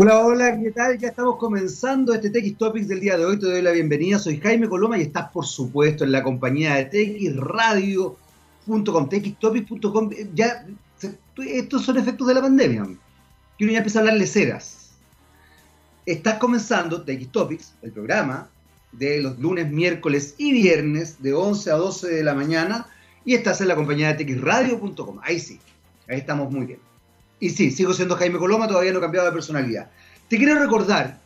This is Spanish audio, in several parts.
Hola, hola, ¿qué tal? Ya estamos comenzando este TX Topics del día de hoy. Te doy la bienvenida. Soy Jaime Coloma y estás, por supuesto, en la compañía de txradio.com, txtopics.com. Ya, estos son efectos de la pandemia. Que uno ya empieza a hablar ceras. Estás comenzando TX Topics, el programa de los lunes, miércoles y viernes de 11 a 12 de la mañana y estás en la compañía de txradio.com. Ahí sí, ahí estamos muy bien. Y sí, sigo siendo Jaime Coloma, todavía no he cambiado de personalidad. Te quiero recordar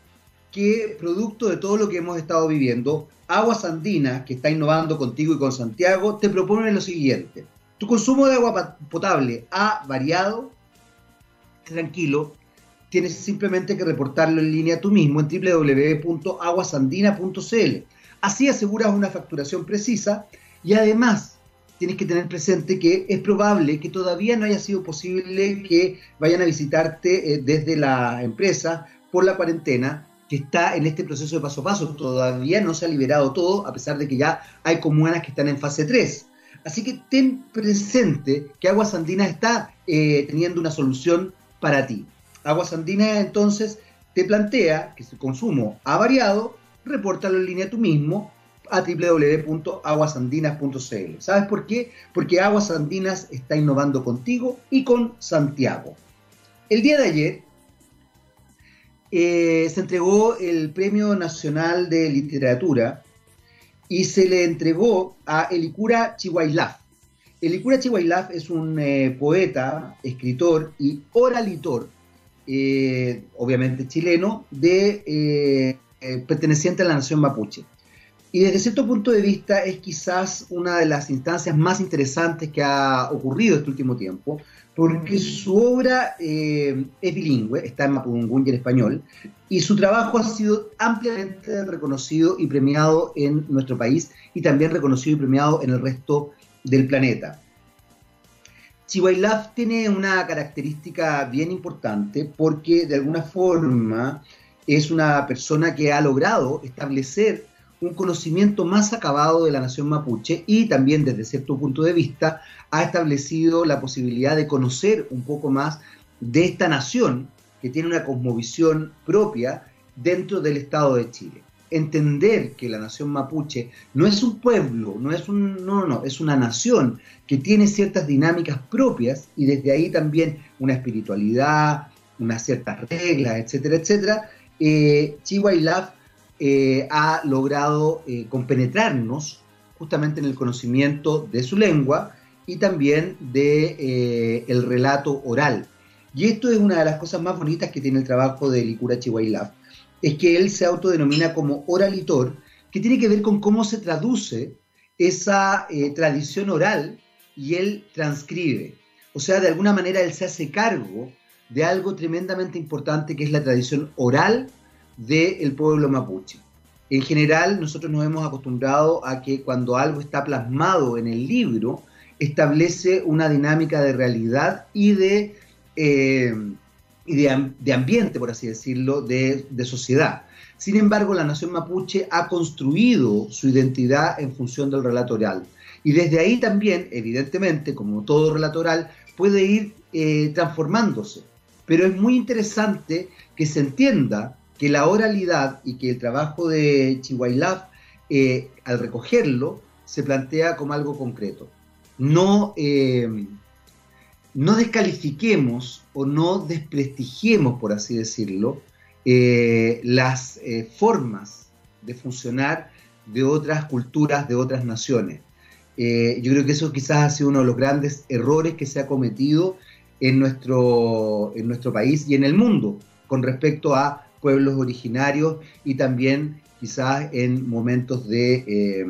que producto de todo lo que hemos estado viviendo, Aguas Andinas, que está innovando contigo y con Santiago, te propone lo siguiente. Tu consumo de agua potable ha variado, tranquilo, tienes simplemente que reportarlo en línea tú mismo en www.aguasandina.cl. Así aseguras una facturación precisa y además tienes que tener presente que es probable que todavía no haya sido posible que vayan a visitarte eh, desde la empresa por la cuarentena que está en este proceso de paso a paso. Todavía no se ha liberado todo, a pesar de que ya hay comunas que están en fase 3. Así que ten presente que Aguas Andinas está eh, teniendo una solución para ti. Aguas Andinas entonces te plantea que su consumo ha variado, repórtalo en línea tú mismo a www.aguasandinas.cl. ¿Sabes por qué? Porque Aguas Andinas está innovando contigo y con Santiago. El día de ayer eh, se entregó el Premio Nacional de Literatura y se le entregó a Elicura Chihuailaf. Elicura Chihuailaf es un eh, poeta, escritor y oralitor, eh, obviamente chileno, de, perteneciente a la nación mapuche. Y desde cierto punto de vista es quizás una de las instancias más interesantes que ha ocurrido este último tiempo, porque su obra eh, es bilingüe, está en mapudungun y en español, y su trabajo ha sido ampliamente reconocido y premiado en nuestro país y también reconocido y premiado en el resto del planeta. Chihuahua tiene una característica bien importante porque de alguna forma es una persona que ha logrado establecer un conocimiento más acabado de la nación mapuche y también desde cierto punto de vista ha establecido la posibilidad de conocer un poco más de esta nación que tiene una cosmovisión propia dentro del Estado de Chile. Entender que la nación mapuche no es un pueblo, no es un, no, no, es una nación que tiene ciertas dinámicas propias y desde ahí también una espiritualidad, unas ciertas reglas, etcétera, etcétera. Eh, Chihuahua eh, ha logrado eh, compenetrarnos justamente en el conocimiento de su lengua y también de eh, el relato oral. Y esto es una de las cosas más bonitas que tiene el trabajo de Licura Chihuahua, es que él se autodenomina como oralitor, que tiene que ver con cómo se traduce esa tradición oral y él transcribe. O sea, de alguna manera él se hace cargo de algo tremendamente importante que es la tradición oral del pueblo mapuche. En general, nosotros nos hemos acostumbrado a que cuando algo está plasmado en el libro, establece una dinámica de realidad y de, eh, de, ambiente, por así decirlo, de, sociedad. Sin embargo, la nación mapuche ha construido su identidad en función del relato oral. Y desde ahí también, evidentemente, como todo relato oral, puede ir eh, transformándose. Pero es muy interesante que se entienda que la oralidad y que el trabajo de Chihuahua, eh, al recogerlo, se plantea como algo concreto. No, eh, no descalifiquemos o no desprestigiemos, por así decirlo, eh, las formas de funcionar de otras culturas, de otras naciones. yo creo que eso quizás ha sido uno de los grandes errores que se ha cometido en nuestro, en nuestro país y en el mundo con respecto a pueblos originarios y también quizás en momentos de,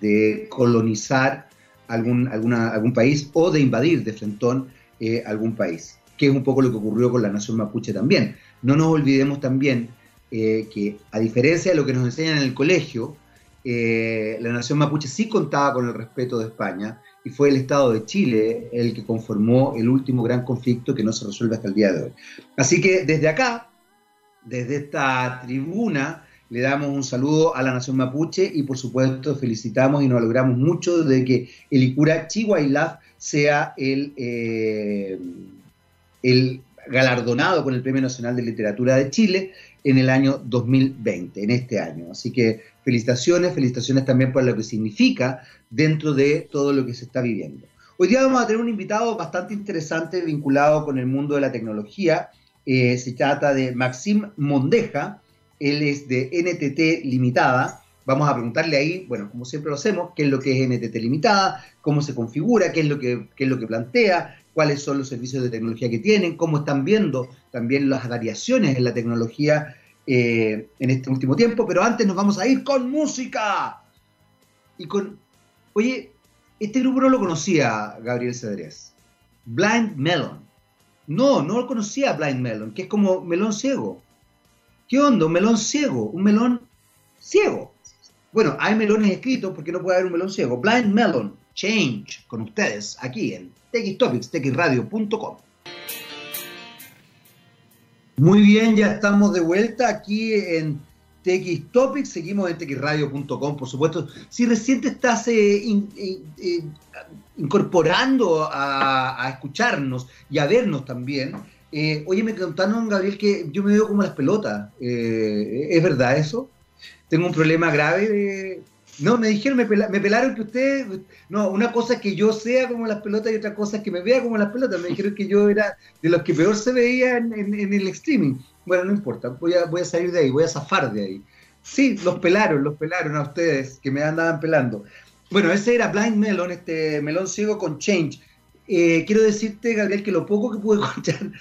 eh, colonizar algún, algún país o de invadir de frentón eh, algún país, que es un poco lo que ocurrió con la nación mapuche también. No nos olvidemos también eh, que a diferencia de lo que nos enseñan en el colegio, la nación mapuche sí contaba con el respeto de España y fue el Estado de Chile el que conformó el último gran conflicto que no se resuelve hasta el día de hoy. Así que desde acá desde esta tribuna le damos un saludo a la nación mapuche y por supuesto felicitamos y nos alegramos mucho de que el Icura Chihuahua sea el, eh, el galardonado con el Premio Nacional de Literatura de Chile en el año 2020, en este año. Así que felicitaciones, felicitaciones también por lo que significa dentro de todo lo que se está viviendo. Hoy día vamos a tener un invitado bastante interesante vinculado con el mundo de la tecnología. Eh, se trata de Maxim Mondeja, él es de NTT Limitada. Vamos a preguntarle ahí, bueno, como siempre lo hacemos, qué es lo que es NTT Limitada, cómo se configura, qué es lo que, es lo que plantea, cuáles son los servicios de tecnología que tienen, cómo están viendo también las variaciones en la tecnología eh, en este último tiempo. Pero antes nos vamos a ir con música. Y con, oye, este grupo no lo conocía Gabriel Cedrés. Blind Melon. No, no conocía Blind Melon, que es como melón ciego. ¿Qué onda? Un melón ciego, un melón ciego. Bueno, hay melones escritos porque no puede haber un melón ciego. Blind Melon, Change, con ustedes aquí en TXTopics, txradio.com. Muy bien, ya estamos de vuelta aquí en TX Topics, seguimos en txradio.com, por supuesto. Si recién te estás eh, eh, incorporando a, escucharnos y a vernos también, eh, oye, me contaron, Gabriel, que yo me veo como las pelotas. ¿Es verdad eso? Tengo un problema grave de, no, me dijeron, me, pelaron que usted, no, una cosa es que yo sea como las pelotas y otra cosa es que me vea como las pelotas. Me dijeron que yo era de los que peor se veía en, el streaming. Bueno, no importa, voy a, voy a salir de ahí, voy a zafar de ahí. Sí, los pelaron, los pelaron a ustedes, que me andaban pelando. Bueno, ese era Blind Melon, este melón ciego con Change. Eh, quiero decirte, Gabriel, que lo poco que pude escuchar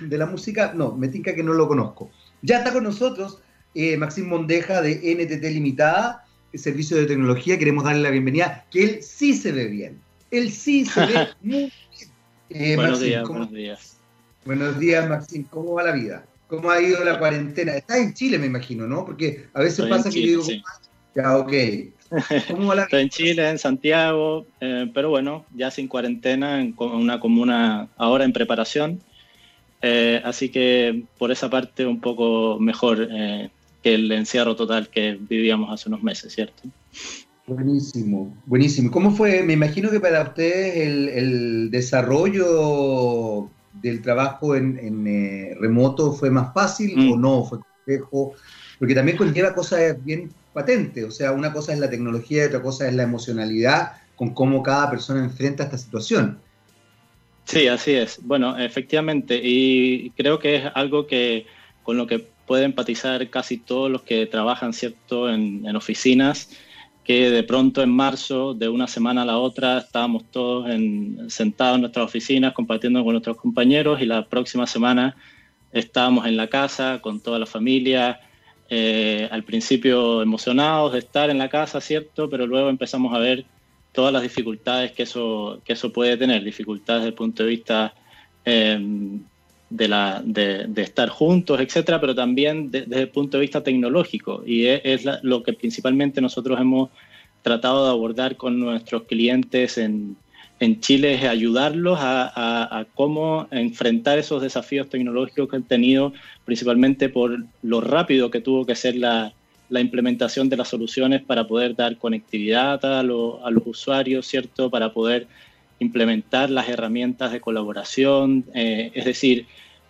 de la música, no, me tinca que no lo conozco. Ya está con nosotros eh, Maxim Mondeja de NTT Limitada servicio de tecnología, queremos darle la bienvenida, que él sí se ve bien. Él sí se ve muy bien. Eh, buenos días, buenos días. Buenos días, Maxim. ¿Cómo va la vida? ¿Cómo ha ido la cuarentena? Estás en Chile, me imagino, ¿no? Porque a veces pasa que yo digo, ya, ok. ¿Cómo va la vida? Estoy en Chile, en Santiago, eh, pero bueno, ya sin cuarentena, en una comuna ahora en preparación. Eh, así que por esa parte un poco mejor que el encierro total que vivíamos hace unos meses, ¿cierto? Buenísimo, buenísimo. ¿Cómo fue? Me imagino que para ustedes el, desarrollo del trabajo en, eh, remoto fue más fácil o mm. no, fue complejo, porque también conlleva cosas bien patentes, o sea, una cosa es la tecnología y otra cosa es la emocionalidad con cómo cada persona enfrenta esta situación. Sí, así es. Bueno, efectivamente, y creo que es algo que con lo que puede empatizar casi todos los que trabajan cierto en, oficinas que de pronto en marzo de una semana a la otra estábamos todos sentados en nuestras oficinas compartiendo con nuestros compañeros y la próxima semana estábamos en la casa con toda la familia eh, al principio emocionados de estar en la casa cierto pero luego empezamos a ver todas las dificultades que eso que eso puede tener dificultades desde el punto de vista eh, de, la, de, estar juntos, etcétera, pero también desde el punto de vista tecnológico. Y es, lo que principalmente nosotros hemos tratado de abordar con nuestros clientes en, en Chile, es ayudarlos a, cómo enfrentar esos desafíos tecnológicos que han tenido, principalmente por lo rápido que tuvo que ser la, implementación de las soluciones para poder dar conectividad a, a los usuarios, ¿cierto? Para poder implementar las herramientas de colaboración, eh, es decir,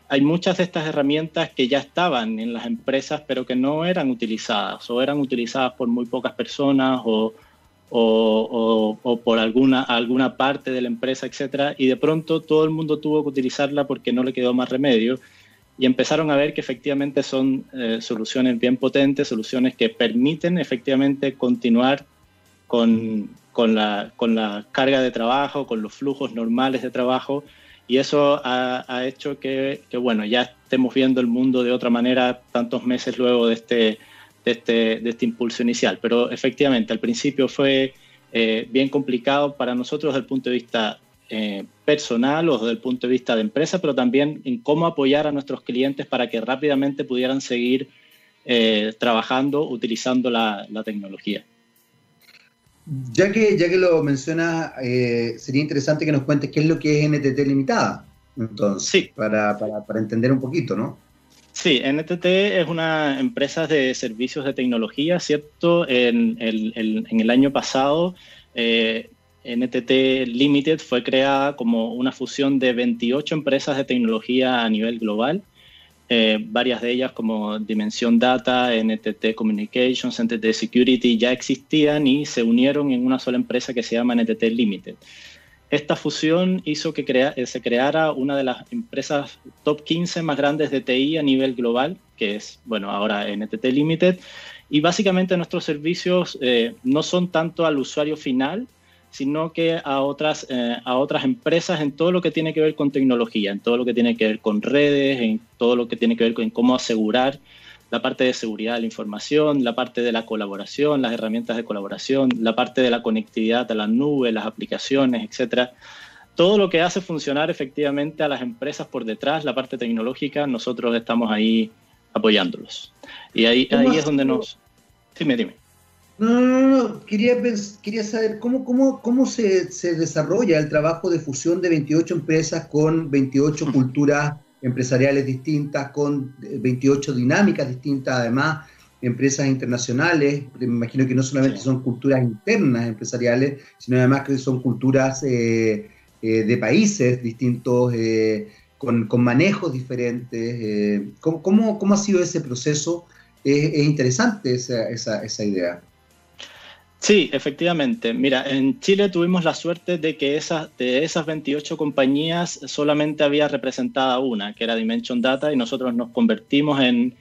hay muchas de estas herramientas que ya estaban en las empresas, pero que no eran utilizadas o eran utilizadas por muy pocas personas o, por alguna, alguna parte de la empresa, etcétera, y de pronto todo el mundo tuvo que utilizarla porque no le quedó más remedio y empezaron a ver que efectivamente son eh, soluciones bien potentes, soluciones que permiten efectivamente continuar con, con la, con la carga de trabajo, con los flujos normales de trabajo, y eso ha, hecho que, bueno, ya estemos viendo el mundo de otra manera tantos meses luego de este, de este, de este impulso inicial. Pero efectivamente, al principio fue eh, bien complicado para nosotros desde el punto de vista eh, personal o desde el punto de vista de empresa, pero también en cómo apoyar a nuestros clientes para que rápidamente pudieran seguir eh, trabajando utilizando la tecnología. Ya que, ya que lo mencionas, eh, sería interesante que nos cuentes qué es lo que es NTT Limitada, entonces, para, entender un poquito, ¿no? Sí, NTT es una empresa de servicios de tecnología, ¿cierto? En el, año pasado eh, NTT Limited fue creada como una fusión de 28 empresas de tecnología a nivel global, eh, varias de ellas como Dimension Data, NTT Communications, NTT Security ya existían y se unieron en una sola empresa que se llama NTT Limited. Esta fusión hizo que eh, se creara una de las empresas top 15 más grandes de TI a nivel global, que es, bueno, ahora NTT Limited. Y básicamente nuestros servicios eh, no son tanto al usuario final, sino que a otras, eh, a otras empresas en todo lo que tiene que ver con tecnología, en todo lo que tiene que ver con redes, en todo lo que tiene que ver con cómo asegurar la parte de seguridad de la información, la parte de la colaboración, las herramientas de colaboración, la parte de la conectividad a la nube, las aplicaciones, etcétera. Todo lo que hace funcionar efectivamente a las empresas por detrás, la parte tecnológica, nosotros estamos ahí apoyándolos. Y ahí, ahí es donde nos... Dime, dime. No, no, no, Quería, quería saber cómo, cómo, cómo se, se, desarrolla el trabajo de fusión de 28 empresas con 28 culturas empresariales distintas, con 28 dinámicas distintas, además, empresas internacionales, me imagino que no solamente son culturas internas empresariales, sino además que son culturas eh, eh, de países distintos, eh, con, con, manejos diferentes. ¿cómo, cómo, cómo, ha sido ese proceso? Es, interesante esa, esa, esa idea. Sí, efectivamente. Mira, en Chile tuvimos la suerte de que esas, de esas 28 compañías solamente había representada una, que era Dimension Data, y nosotros nos convertimos en,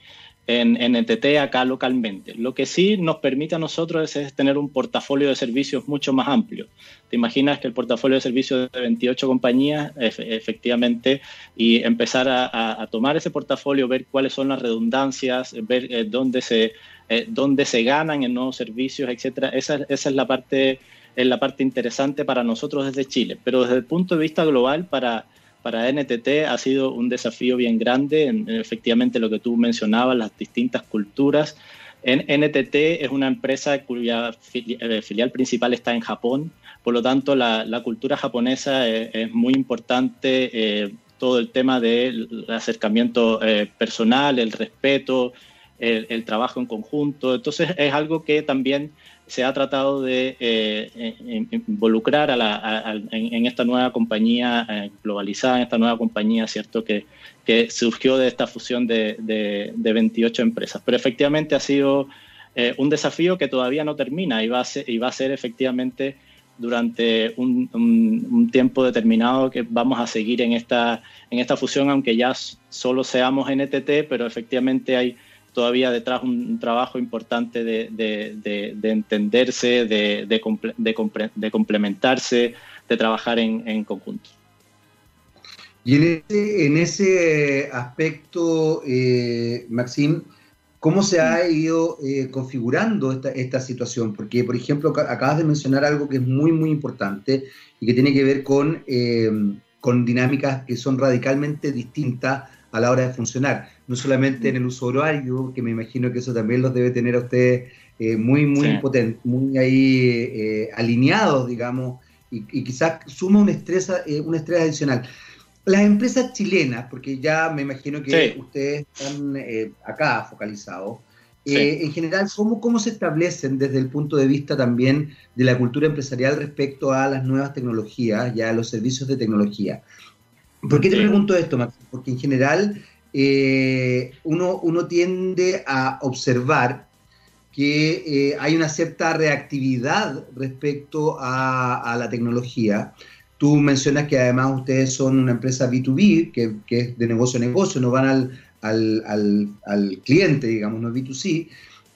en, NTT acá localmente. Lo que sí nos permite a nosotros es, tener un portafolio de servicios mucho más amplio. ¿Te imaginas que el portafolio de servicios de 28 compañías, efectivamente, y empezar a, tomar ese portafolio, ver cuáles son las redundancias, ver eh, dónde se eh, dónde se ganan en nuevos servicios, etcétera. Esa, esa es la parte es la parte interesante para nosotros desde Chile. Pero desde el punto de vista global, para, para NTT ha sido un desafío bien grande, en, efectivamente lo que tú mencionabas, las distintas culturas. En, NTT es una empresa cuya eh, filial principal está en Japón, por lo tanto la, la cultura japonesa es, muy importante, eh, todo el tema del acercamiento eh, personal, el respeto, el, trabajo en conjunto. Entonces es algo que también se ha tratado de eh, involucrar en, esta nueva compañía eh, globalizada, en esta nueva compañía, ¿cierto? Que, que surgió de esta fusión de, de, 28 empresas. Pero efectivamente ha sido eh, un desafío que todavía no termina y va a ser, y va a ser efectivamente durante un, un, tiempo determinado que vamos a seguir en esta, en esta fusión, aunque ya solo seamos NTT, pero efectivamente hay todavía detrás un, trabajo importante de, entenderse, de, complementarse, de trabajar en, conjunto. Y en ese, aspecto, eh, Maxim, ¿cómo se ha ido eh, configurando esta, situación? Porque, por ejemplo, acabas de mencionar algo que es muy, muy importante y que tiene que ver con, eh, con dinámicas que son radicalmente distintas a la hora de funcionar, no solamente en el uso horario, que me imagino que eso también los debe tener a ustedes eh, muy, muy potente, muy ahí eh, alineados, digamos, y, quizás suma un estrés, eh, un estrés adicional. Las empresas chilenas, porque ya me imagino que ustedes están acá focalizados, en general, ¿cómo, ¿cómo se establecen desde el punto de vista también de la cultura empresarial respecto a las nuevas tecnologías y a los servicios de tecnología? ¿Por qué te pregunto esto, Max? Porque en general eh, uno, uno tiende a observar que eh, hay una cierta reactividad respecto a, la tecnología. Tú mencionas que además ustedes son una empresa B2B, que, es de negocio a negocio, no van al, cliente, digamos, no es B2C,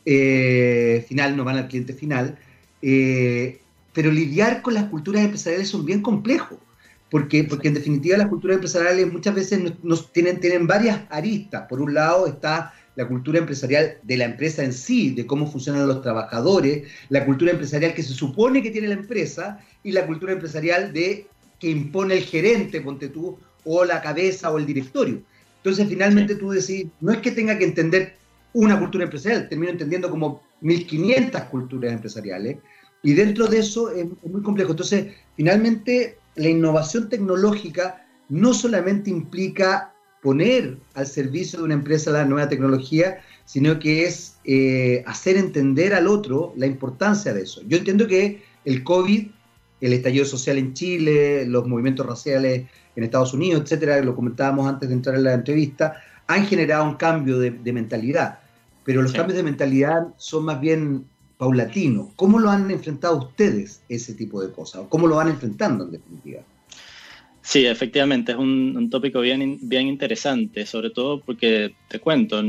eh, final, no van al cliente final. pero lidiar con las culturas empresariales son bien complejos porque, porque en definitiva las culturas empresariales muchas veces nos, tienen, tienen varias aristas. Por un lado está la cultura empresarial de la empresa en sí, de cómo funcionan los trabajadores, la cultura empresarial que se supone que tiene la empresa y la cultura empresarial de que impone el gerente, ponte tú, o la cabeza o el directorio. Entonces finalmente tú decís, no es que tenga que entender una cultura empresarial, termino entendiendo como 1500 culturas empresariales y dentro de eso es muy complejo. Entonces finalmente la innovación tecnológica no solamente implica poner al servicio de una empresa la nueva tecnología, sino que es eh, hacer entender al otro la importancia de eso. Yo entiendo que el COVID el estallido social en Chile, los movimientos raciales en Estados Unidos, etcétera, lo comentábamos antes de entrar en la entrevista, han generado un cambio de, mentalidad. Pero los cambios de mentalidad son más bien paulatinos. ¿Cómo lo han enfrentado ustedes ese tipo de cosas? ¿Cómo lo van enfrentando en definitiva? Sí, efectivamente, es un, tópico bien, bien interesante, sobre todo porque, te cuento,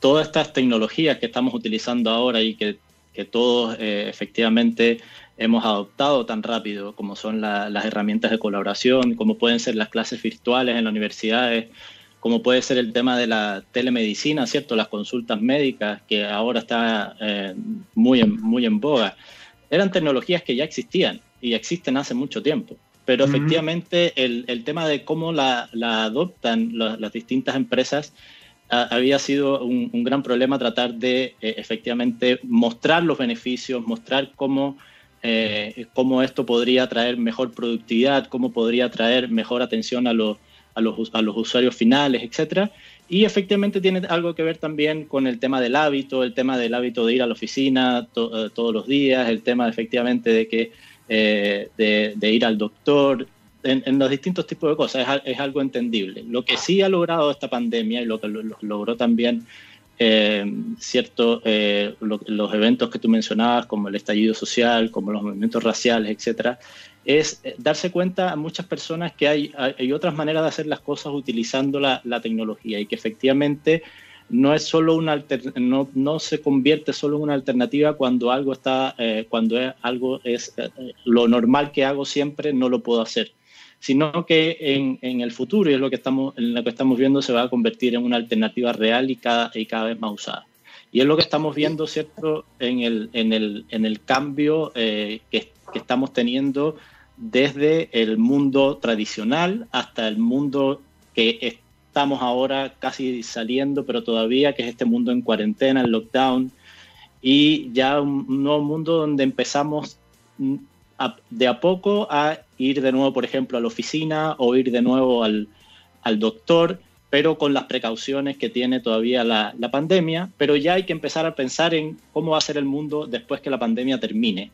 todas estas tecnologías que estamos utilizando ahora y que, que todos eh, efectivamente hemos adoptado tan rápido, como son las herramientas de colaboración, como pueden ser las clases virtuales en las universidades, como puede ser el tema de la telemedicina, ¿cierto? Las consultas médicas, que ahora está eh, muy, en, muy en boga. Eran tecnologías que ya existían y existen hace mucho tiempo. Pero efectivamente el, el, tema de cómo la, la adoptan las distintas empresas había sido un, gran problema tratar de eh, efectivamente mostrar los beneficios, mostrar cómo eh, cómo esto podría traer mejor productividad, cómo podría traer mejor atención a los, a los, a los usuarios finales, etcétera. Y efectivamente tiene algo que ver también con el tema del hábito, el tema del hábito de ir a la oficina eh, todos los días, el tema efectivamente de que eh, de, ir al doctor, en, los distintos tipos de cosas, es, es, algo entendible. Lo que sí ha logrado esta pandemia y lo que logró también eh, cierto, eh, los eventos que tú mencionabas, como el estallido social, como los movimientos raciales, etcétera, es eh, darse cuenta a muchas personas que hay, hay otras maneras de hacer las cosas utilizando la, la tecnología y que efectivamente no es solo una no, no, se convierte solo en una alternativa cuando algo está cuando es, algo es lo normal que hago siempre no lo puedo hacer sino que en, en, el futuro, y es lo que estamos, en lo que estamos viendo, se va a convertir en una alternativa real y cada, y cada vez más usada. Y es lo que estamos viendo, ¿cierto?, en el, en el, en el cambio eh, que, que, estamos teniendo desde el mundo tradicional hasta el mundo que estamos ahora casi saliendo, pero todavía, que es este mundo en cuarentena, en lockdown, y ya un nuevo mundo donde empezamos de a poco a ir de nuevo, por ejemplo, a la oficina o ir de nuevo al, doctor, pero con las precauciones que tiene todavía la, pandemia, pero ya hay que empezar a pensar en cómo va a ser el mundo después que la pandemia termine.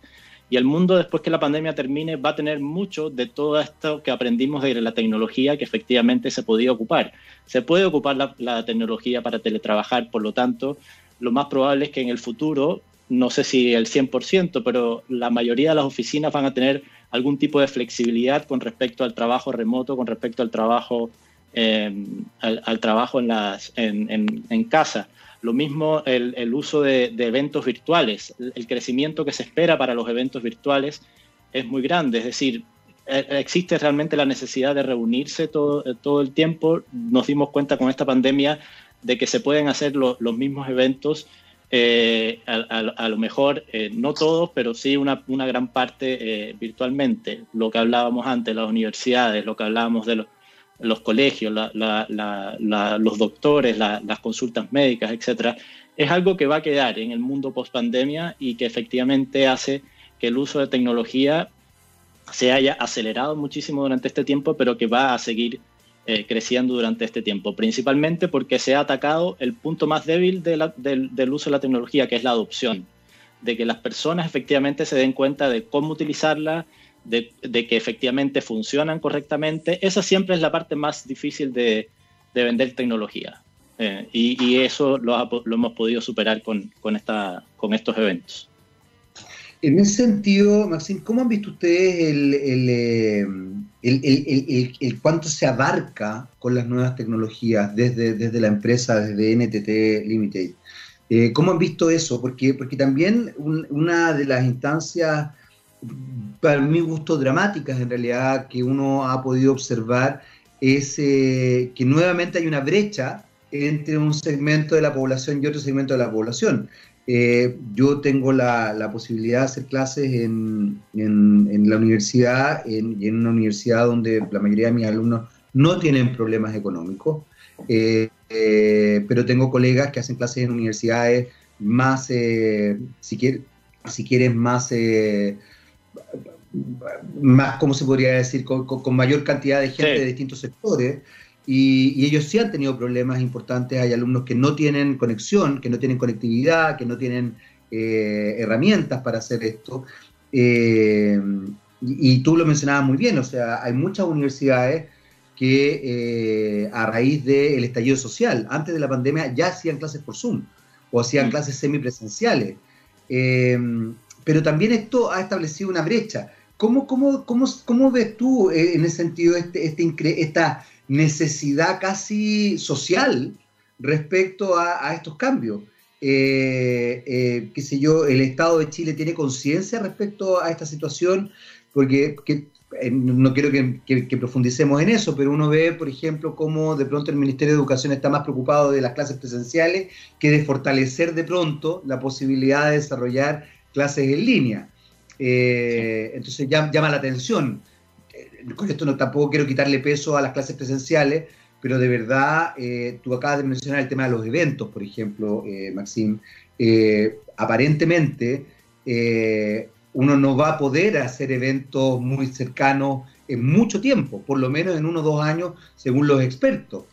Y el mundo después que la pandemia termine va a tener mucho de todo esto que aprendimos de la tecnología que efectivamente se podía ocupar. Se puede ocupar la, tecnología para teletrabajar, por lo tanto, lo más probable es que en el futuro no sé si el 100%, pero la mayoría de las oficinas van a tener algún tipo de flexibilidad con respecto al trabajo remoto, con respecto al trabajo, em, al, trabajo en, las, en, casa. Lo mismo el, uso de, eventos virtuales. El, crecimiento que se espera para los eventos virtuales es muy grande. Es decir, e, existe realmente la necesidad de reunirse todo, todo el tiempo. Nos dimos cuenta con esta pandemia de que se pueden hacer los mismos eventos eh, a, lo mejor eh, no todos, pero sí una, una gran parte eh, virtualmente. Lo que hablábamos antes, las universidades, lo que hablábamos de los, colegios, los doctores, las consultas médicas, etcétera, es algo que va a quedar en el mundo post pandemia y que efectivamente hace que el uso de tecnología se haya acelerado muchísimo durante este tiempo, pero que va a seguir eh, creciendo durante este tiempo, principalmente porque se ha atacado el punto más débil del, uso de la tecnología, que es la adopción, de que las personas efectivamente se den cuenta de cómo utilizarla, de, que efectivamente funcionan correctamente. Esa siempre es la parte más difícil de, vender tecnología. Eh, y, eso lo, hemos podido superar con, esta, con estos eventos. En ese sentido, Maxim, ¿cómo han visto ustedes el, eh, el, cuánto se abarca con las nuevas tecnologías desde, desde la empresa, desde NTT Limited. Eh, ¿Cómo han visto eso? Porque, porque también una de las instancias, para mi gusto, dramáticas en realidad, que uno ha podido observar es eh, que nuevamente hay una brecha entre un segmento de la población y otro segmento de la población. Eh, yo tengo la, posibilidad de hacer clases en, la universidad y en una universidad donde la mayoría de mis alumnos no tienen problemas económicos, eh, pero tengo colegas que hacen clases en universidades más, si, quieres, si quieres, más, más, ¿cómo se podría decir?, con, mayor cantidad de gente de distintos sectores. Y, ellos sí han tenido problemas importantes. Hay alumnos que no tienen conexión, que no tienen conectividad, que no tienen eh, herramientas para hacer esto. y, y, tú lo mencionabas muy bien, o sea, hay muchas universidades que a raíz del estallido social, antes de la pandemia, ya hacían clases por Zoom o hacían mm. clases semipresenciales. Pero también esto ha establecido una brecha. ¿Cómo, cómo, cómo, cómo ves tú en ese sentido este, este, esta necesidad casi social respecto a, estos cambios. Eh, eh, qué sé yo, el Estado de Chile tiene conciencia respecto a esta situación, porque eh, no quiero que, profundicemos en eso, pero uno ve, por ejemplo, cómo de pronto el Ministerio de Educación está más preocupado de las clases presenciales que de fortalecer de pronto la posibilidad de desarrollar clases en línea. Entonces llama la atención con esto no tampoco quiero quitarle peso a las clases presenciales, pero de verdad, eh, tú acabas de mencionar el tema de los eventos, por ejemplo, eh, Maxim. Eh, aparentemente, uno no va a poder hacer eventos muy cercanos en mucho tiempo, por lo menos en uno o dos años, según los expertos.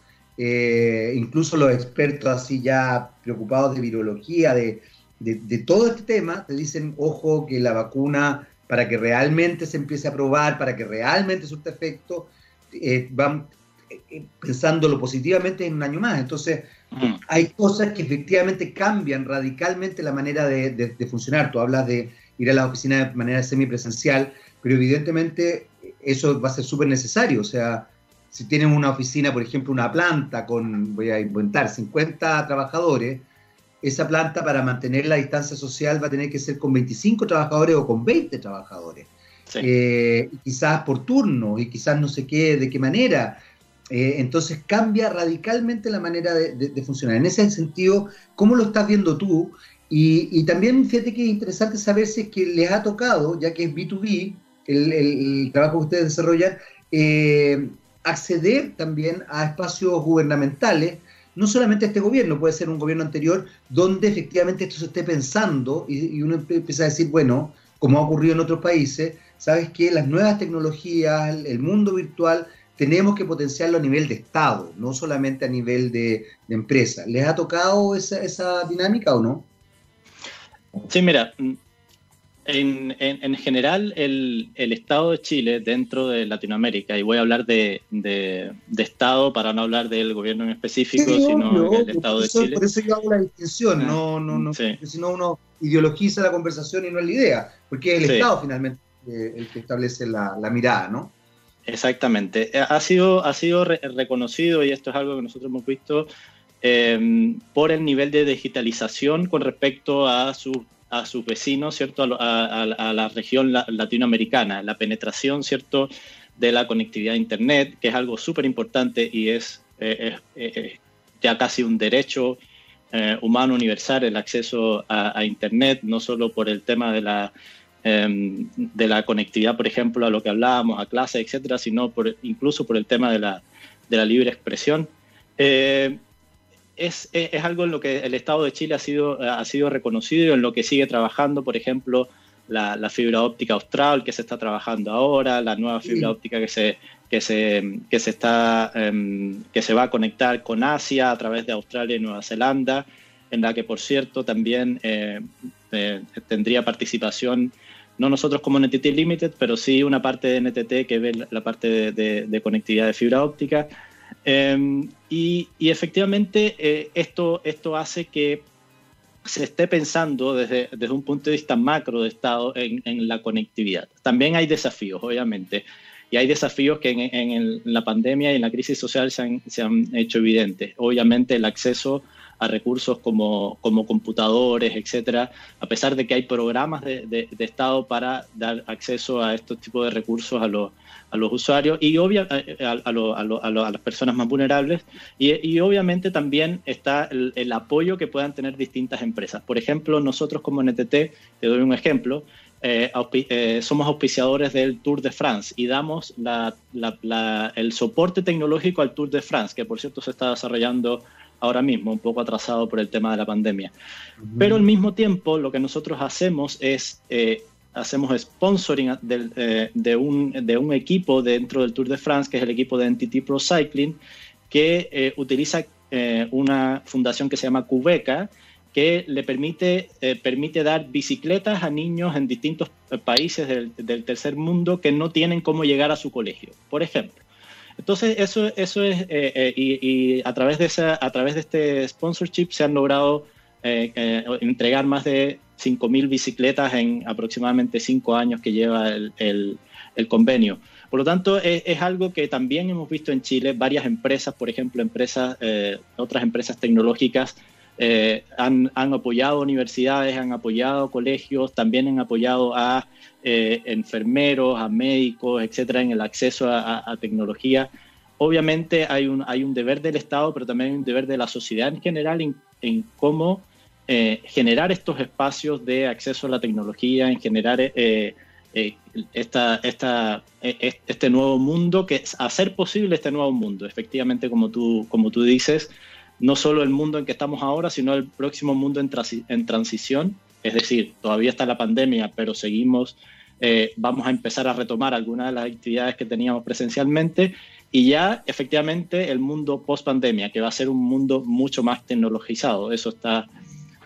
incluso los expertos así ya preocupados de virología, de, de todo este tema, te dicen, ojo, que la vacuna para que realmente se empiece a probar, para que realmente surta efecto, eh, van eh, pensándolo positivamente en un año más. Entonces, mm. hay cosas que efectivamente cambian radicalmente la manera de, funcionar. Tú hablas de ir a la oficina de manera semipresencial, pero evidentemente eso va a ser súper necesario. O sea, si tienen una oficina, por ejemplo, una planta con, voy a inventar, 50 trabajadores, esa planta para mantener la distancia social va a tener que ser con 25 trabajadores o con 20 trabajadores. Eh, quizás por turno y quizás no sé qué, de qué manera. Eh, entonces cambia radicalmente la manera de, funcionar. En ese sentido, ¿cómo lo estás viendo tú? Y, también fíjate que es interesante saber si es que les ha tocado, ya que es B2B, el, trabajo que ustedes desarrollan, eh, acceder también a espacios gubernamentales no solamente este gobierno, puede ser un gobierno anterior, donde efectivamente esto se esté pensando y, uno empieza a decir, bueno, como ha ocurrido en otros países, sabes que las nuevas tecnologías, el mundo virtual, tenemos que potenciarlo a nivel de Estado, no solamente a nivel de, empresa. ¿Les ha tocado esa, esa dinámica o no? Sí, mira, en, en, general, el, el, Estado de Chile dentro de Latinoamérica, y voy a hablar de, de, Estado para no hablar del gobierno en específico, sino del Estado de Chile. Por eso yo hago la distinción, ah, no, no, no, si no uno ideologiza la conversación y no es la idea, porque es el Estado finalmente el que establece la, la, mirada, ¿no? Exactamente. Eh, ha sido, ha sido reconocido, y esto es algo que nosotros hemos visto, eh, por el nivel de digitalización con respecto a sus a sus vecinos, ¿cierto? A, la región latinoamericana, la penetración, ¿cierto? De la conectividad a Internet, que es algo súper importante y es, eh, eh, eh, ya casi un derecho humano universal el acceso a, Internet, no solo por el tema de la, em, de la conectividad, por ejemplo, a lo que hablábamos, a clases, etcétera, sino por, incluso por el tema de la, de la libre expresión es, es, algo en lo que el Estado de Chile ha sido, ha sido reconocido y en lo que sigue trabajando, por ejemplo, la, fibra óptica austral que se está trabajando ahora, la nueva fibra óptica que se, que se, que se, está, em, que se va a conectar con Asia a través de Australia y Nueva Zelanda, en la que, por cierto, también eh, eh, tendría participación no nosotros como NTT Limited, pero sí una parte de NTT que ve la parte de conectividad de fibra óptica. Em, y, efectivamente eh, esto, esto hace que se esté pensando desde, desde un punto de vista macro de Estado en, en la conectividad. También hay desafíos, obviamente, y hay desafíos que en, en, la pandemia y en la crisis social se han, se han hecho evidentes. Obviamente el acceso a recursos como, como computadores, etcétera, a pesar de que hay programas de, de, Estado para dar acceso a estos tipos de recursos a los, a los usuarios y obvia, a, a, las personas más vulnerables y, obviamente también está el, apoyo que puedan tener distintas empresas. Por ejemplo, nosotros como NTT, te doy un ejemplo, eh, eh, somos auspiciadores del Tour de France y damos el soporte tecnológico al Tour de France, que por cierto se está desarrollando ahora mismo, un poco atrasado por el tema de la pandemia. Pero al mismo tiempo, lo que nosotros hacemos es eh, hacemos sponsoring eh, de, un, de, un, equipo dentro del Tour de France, que es el equipo de Entity Pro Cycling, que eh, utiliza eh, una fundación que se llama Cubeca, que le permite, permite dar bicicletas a niños en distintos países del, tercer mundo que no tienen cómo llegar a su colegio, por ejemplo. Entonces, eso, eso es, eh, eh, y, a, través de esa, a través de este sponsorship se han logrado entregar más de 5.000 bicicletas en aproximadamente 5 años que lleva el, el, convenio. Por lo tanto, es, algo que también hemos visto en Chile, varias empresas, por ejemplo, empresas, otras empresas tecnológicas, eh, han, apoyado universidades, han apoyado colegios, también han apoyado a eh, enfermeros, a médicos, etcétera, en el acceso a, tecnología. Obviamente hay un, hay un deber del Estado, pero también hay un deber de la sociedad en general en, cómo eh, generar estos espacios de acceso a la tecnología, en generar esta, esta, e, este nuevo mundo, que hacer posible este nuevo mundo, efectivamente, como tú, como tú dices no solo el mundo en que estamos ahora, sino el próximo mundo en, transición. Es decir, todavía está la pandemia, pero seguimos, eh, vamos a empezar a retomar algunas de las actividades que teníamos presencialmente y ya efectivamente el mundo post pandemia, que va a ser un mundo mucho más tecnologizado. Eso está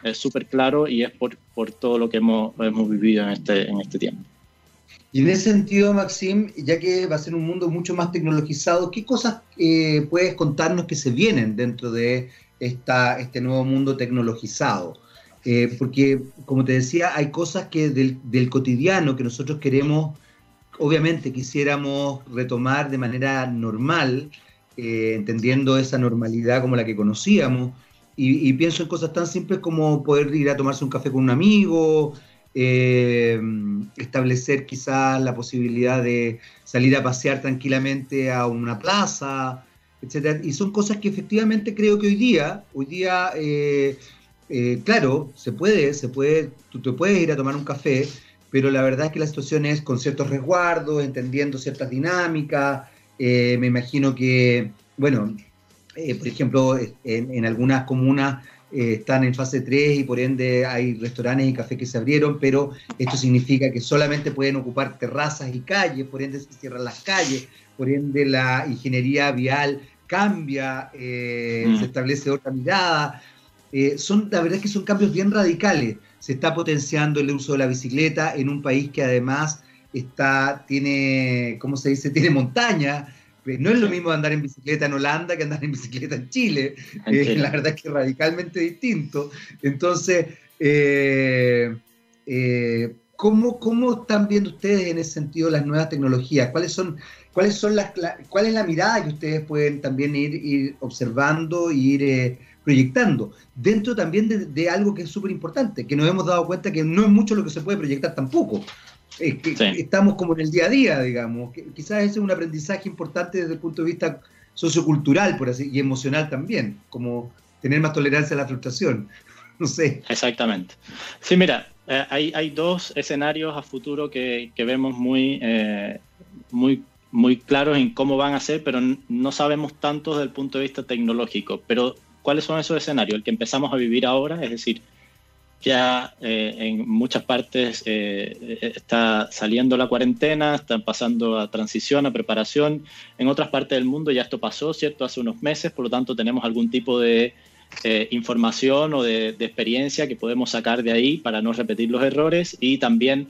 eh, súper claro y es por, por, todo lo que hemos, hemos vivido en este, en este tiempo. Y en ese sentido, Maxim, ya que va a ser un mundo mucho más tecnologizado, ¿qué cosas eh, puedes contarnos que se vienen dentro de esta, este nuevo mundo tecnologizado? Eh, porque, como te decía, hay cosas que del, cotidiano que nosotros queremos, obviamente quisiéramos retomar de manera normal, eh, entendiendo esa normalidad como la que conocíamos, y, pienso en cosas tan simples como poder ir a tomarse un café con un amigo, eh, establecer quizás la posibilidad de salir a pasear tranquilamente a una plaza, etcétera. Y son cosas que efectivamente creo que hoy día, hoy día, eh, eh, claro, se puede, se puede, tú te puedes ir a tomar un café, pero la verdad es que la situación es con ciertos resguardos, entendiendo ciertas dinámicas. me imagino que, bueno, por ejemplo, en algunas comunas eh, están en fase 3 y por ende hay restaurantes y cafés que se abrieron, pero esto significa que solamente pueden ocupar terrazas y calles, por ende se cierran las calles, por ende la ingeniería vial cambia, eh, mm. se establece otra mirada. Eh, son, la verdad es que son cambios bien radicales. Se está potenciando el uso de la bicicleta en un país que además está, tiene, ¿cómo se dice?, tiene montaña, no es lo mismo andar en bicicleta en Holanda que andar en bicicleta en Chile. Eh, la verdad es que es radicalmente distinto. Entonces, eh, eh, ¿cómo, ¿cómo, están viendo ustedes en ese sentido las nuevas tecnologías? ¿Cuáles son, cuáles son las, ¿Cuál es la mirada que ustedes pueden también ir, ir observando e ir proyectando? Dentro también de, de algo que es súper importante, que nos hemos dado cuenta que no es mucho lo que se puede proyectar tampoco estamos como en el día a día, digamos. quizás ese es un aprendizaje importante desde el punto de vista sociocultural por así, y emocional también, como tener más tolerancia a la frustración. No sé. Exactamente. Sí, mira, eh, hay, hay, dos escenarios a futuro que, que vemos muy, eh, muy, muy claros en cómo van a ser, pero no sabemos tanto desde el punto de vista tecnológico. Pero, ¿cuáles son esos escenarios? El que empezamos a vivir ahora, es decir, ya eh, en muchas partes eh, está saliendo la cuarentena, están pasando a transición, a preparación. En otras partes del mundo ya esto pasó, ¿cierto? Hace unos meses, por lo tanto tenemos algún tipo de eh, información o de, experiencia que podemos sacar de ahí para no repetir los errores y también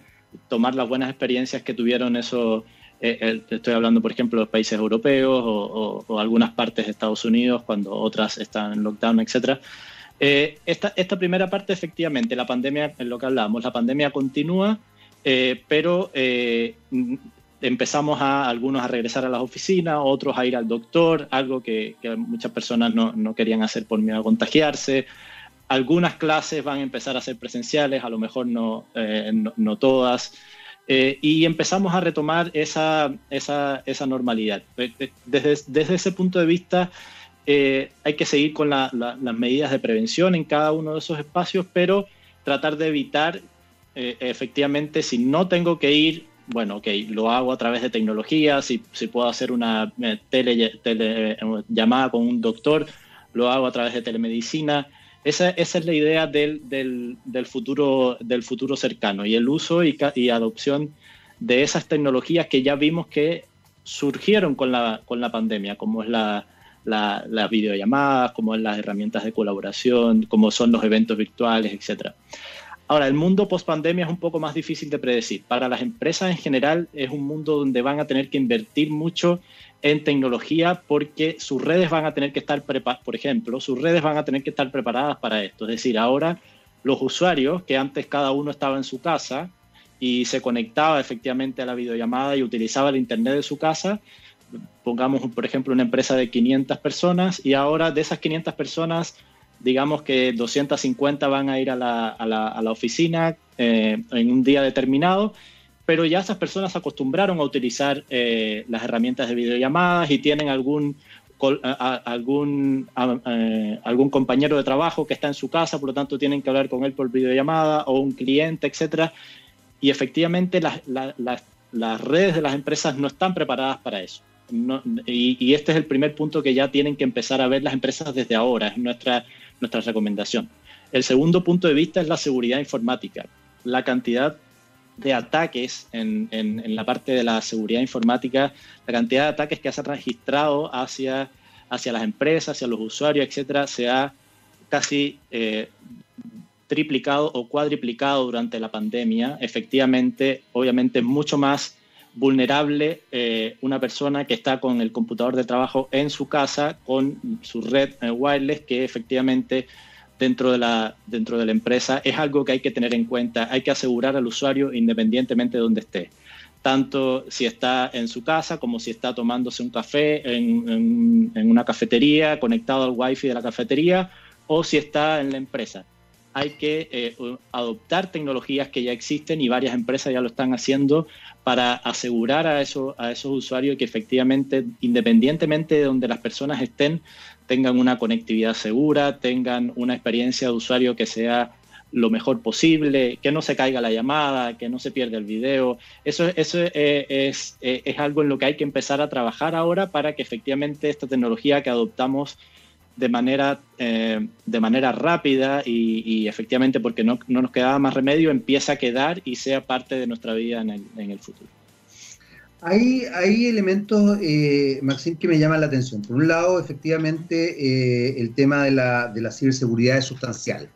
tomar las buenas experiencias que tuvieron esos, estoy hablando por ejemplo de los países europeos o, o algunas partes de Estados Unidos cuando otras están en lockdown, etcétera eh, esta, esta, primera parte, efectivamente, la pandemia, en lo que hablábamos, la pandemia continúa, eh, pero eh, empezamos a algunos a regresar a las oficinas, otros a ir al doctor, algo que, muchas personas no, no, querían hacer por miedo a contagiarse. Algunas clases van a empezar a ser presenciales, a lo mejor no, no, no, todas. y empezamos a retomar esa, esa, esa normalidad. Desde, desde ese punto de vista, eh, hay que seguir con las medidas de prevención en cada uno de esos espacios, pero tratar de evitar, eh, efectivamente, si no tengo que ir, bueno, ok, lo hago a través de tecnología, si, puedo hacer una eh, tele, llamada con un doctor, lo hago a través de telemedicina. Esa, es la idea del, futuro, del futuro cercano y el uso y, y adopción de esas tecnologías que ya vimos que surgieron con la pandemia, como es la, las videollamadas, cómo es las herramientas de colaboración, cómo son los eventos virtuales, etc. Ahora, el mundo post pandemia es un poco más difícil de predecir. Para las empresas en general es un mundo donde van a tener que invertir mucho en tecnología porque sus redes van a tener que estar preparadas, por ejemplo, sus redes van a tener que estar preparadas para esto. Es decir, ahora los usuarios, que antes cada uno estaba en su casa y se conectaba efectivamente a la videollamada y utilizaba el Internet de su casa, pongamos, por ejemplo, una empresa de 500 personas y ahora de esas 500 personas, digamos que 250 van a ir a la, oficina eh, en un día determinado pero ya esas personas se acostumbraron a utilizar eh, las herramientas de videollamadas y tienen algún, algún, eh, algún compañero de trabajo que está en su casa, por lo tanto tienen que hablar con él por videollamada o un cliente, etcétera. Y efectivamente las, las, redes de las empresas no están preparadas para eso. Y, este es el primer punto que ya tienen que empezar a ver las empresas desde ahora, es nuestra, nuestra recomendación. El segundo punto de vista es la seguridad informática. La cantidad de ataques en, en, la parte de la seguridad informática, la cantidad de ataques que se ha registrado hacia, hacia las empresas, hacia los usuarios, etcétera, se ha casi eh, triplicado o cuadriplicado durante la pandemia. Efectivamente, obviamente, mucho más vulnerable eh, una persona que está con el computador de trabajo en su casa con su red eh, wireless que efectivamente dentro de, la, dentro de la empresa es algo que hay que tener en cuenta. Hay que asegurar al usuario independientemente de donde esté. Tanto si está en su casa como si está tomándose un café en, una cafetería, conectado al wifi de la cafetería, o si está en la empresa. Hay que eh, adoptar tecnologías que ya existen y varias empresas ya lo están haciendo para asegurar a, eso, a esos usuarios que efectivamente, independientemente de donde las personas estén, tengan una conectividad segura, tengan una experiencia de usuario que sea lo mejor posible, que no se caiga la llamada, que no se pierda el video. Eso, eso eh, es, eh, es, algo en lo que hay que empezar a trabajar ahora para que efectivamente esta tecnología que adoptamos de manera, eh, de manera rápida y, efectivamente porque no, no, nos quedaba más remedio, empiece a quedar y sea parte de nuestra vida en el, en el futuro. Hay, hay elementos, eh, Maxim, que me llaman la atención. Por un lado, efectivamente, eh, el tema de la, de la, ciberseguridad es sustancial.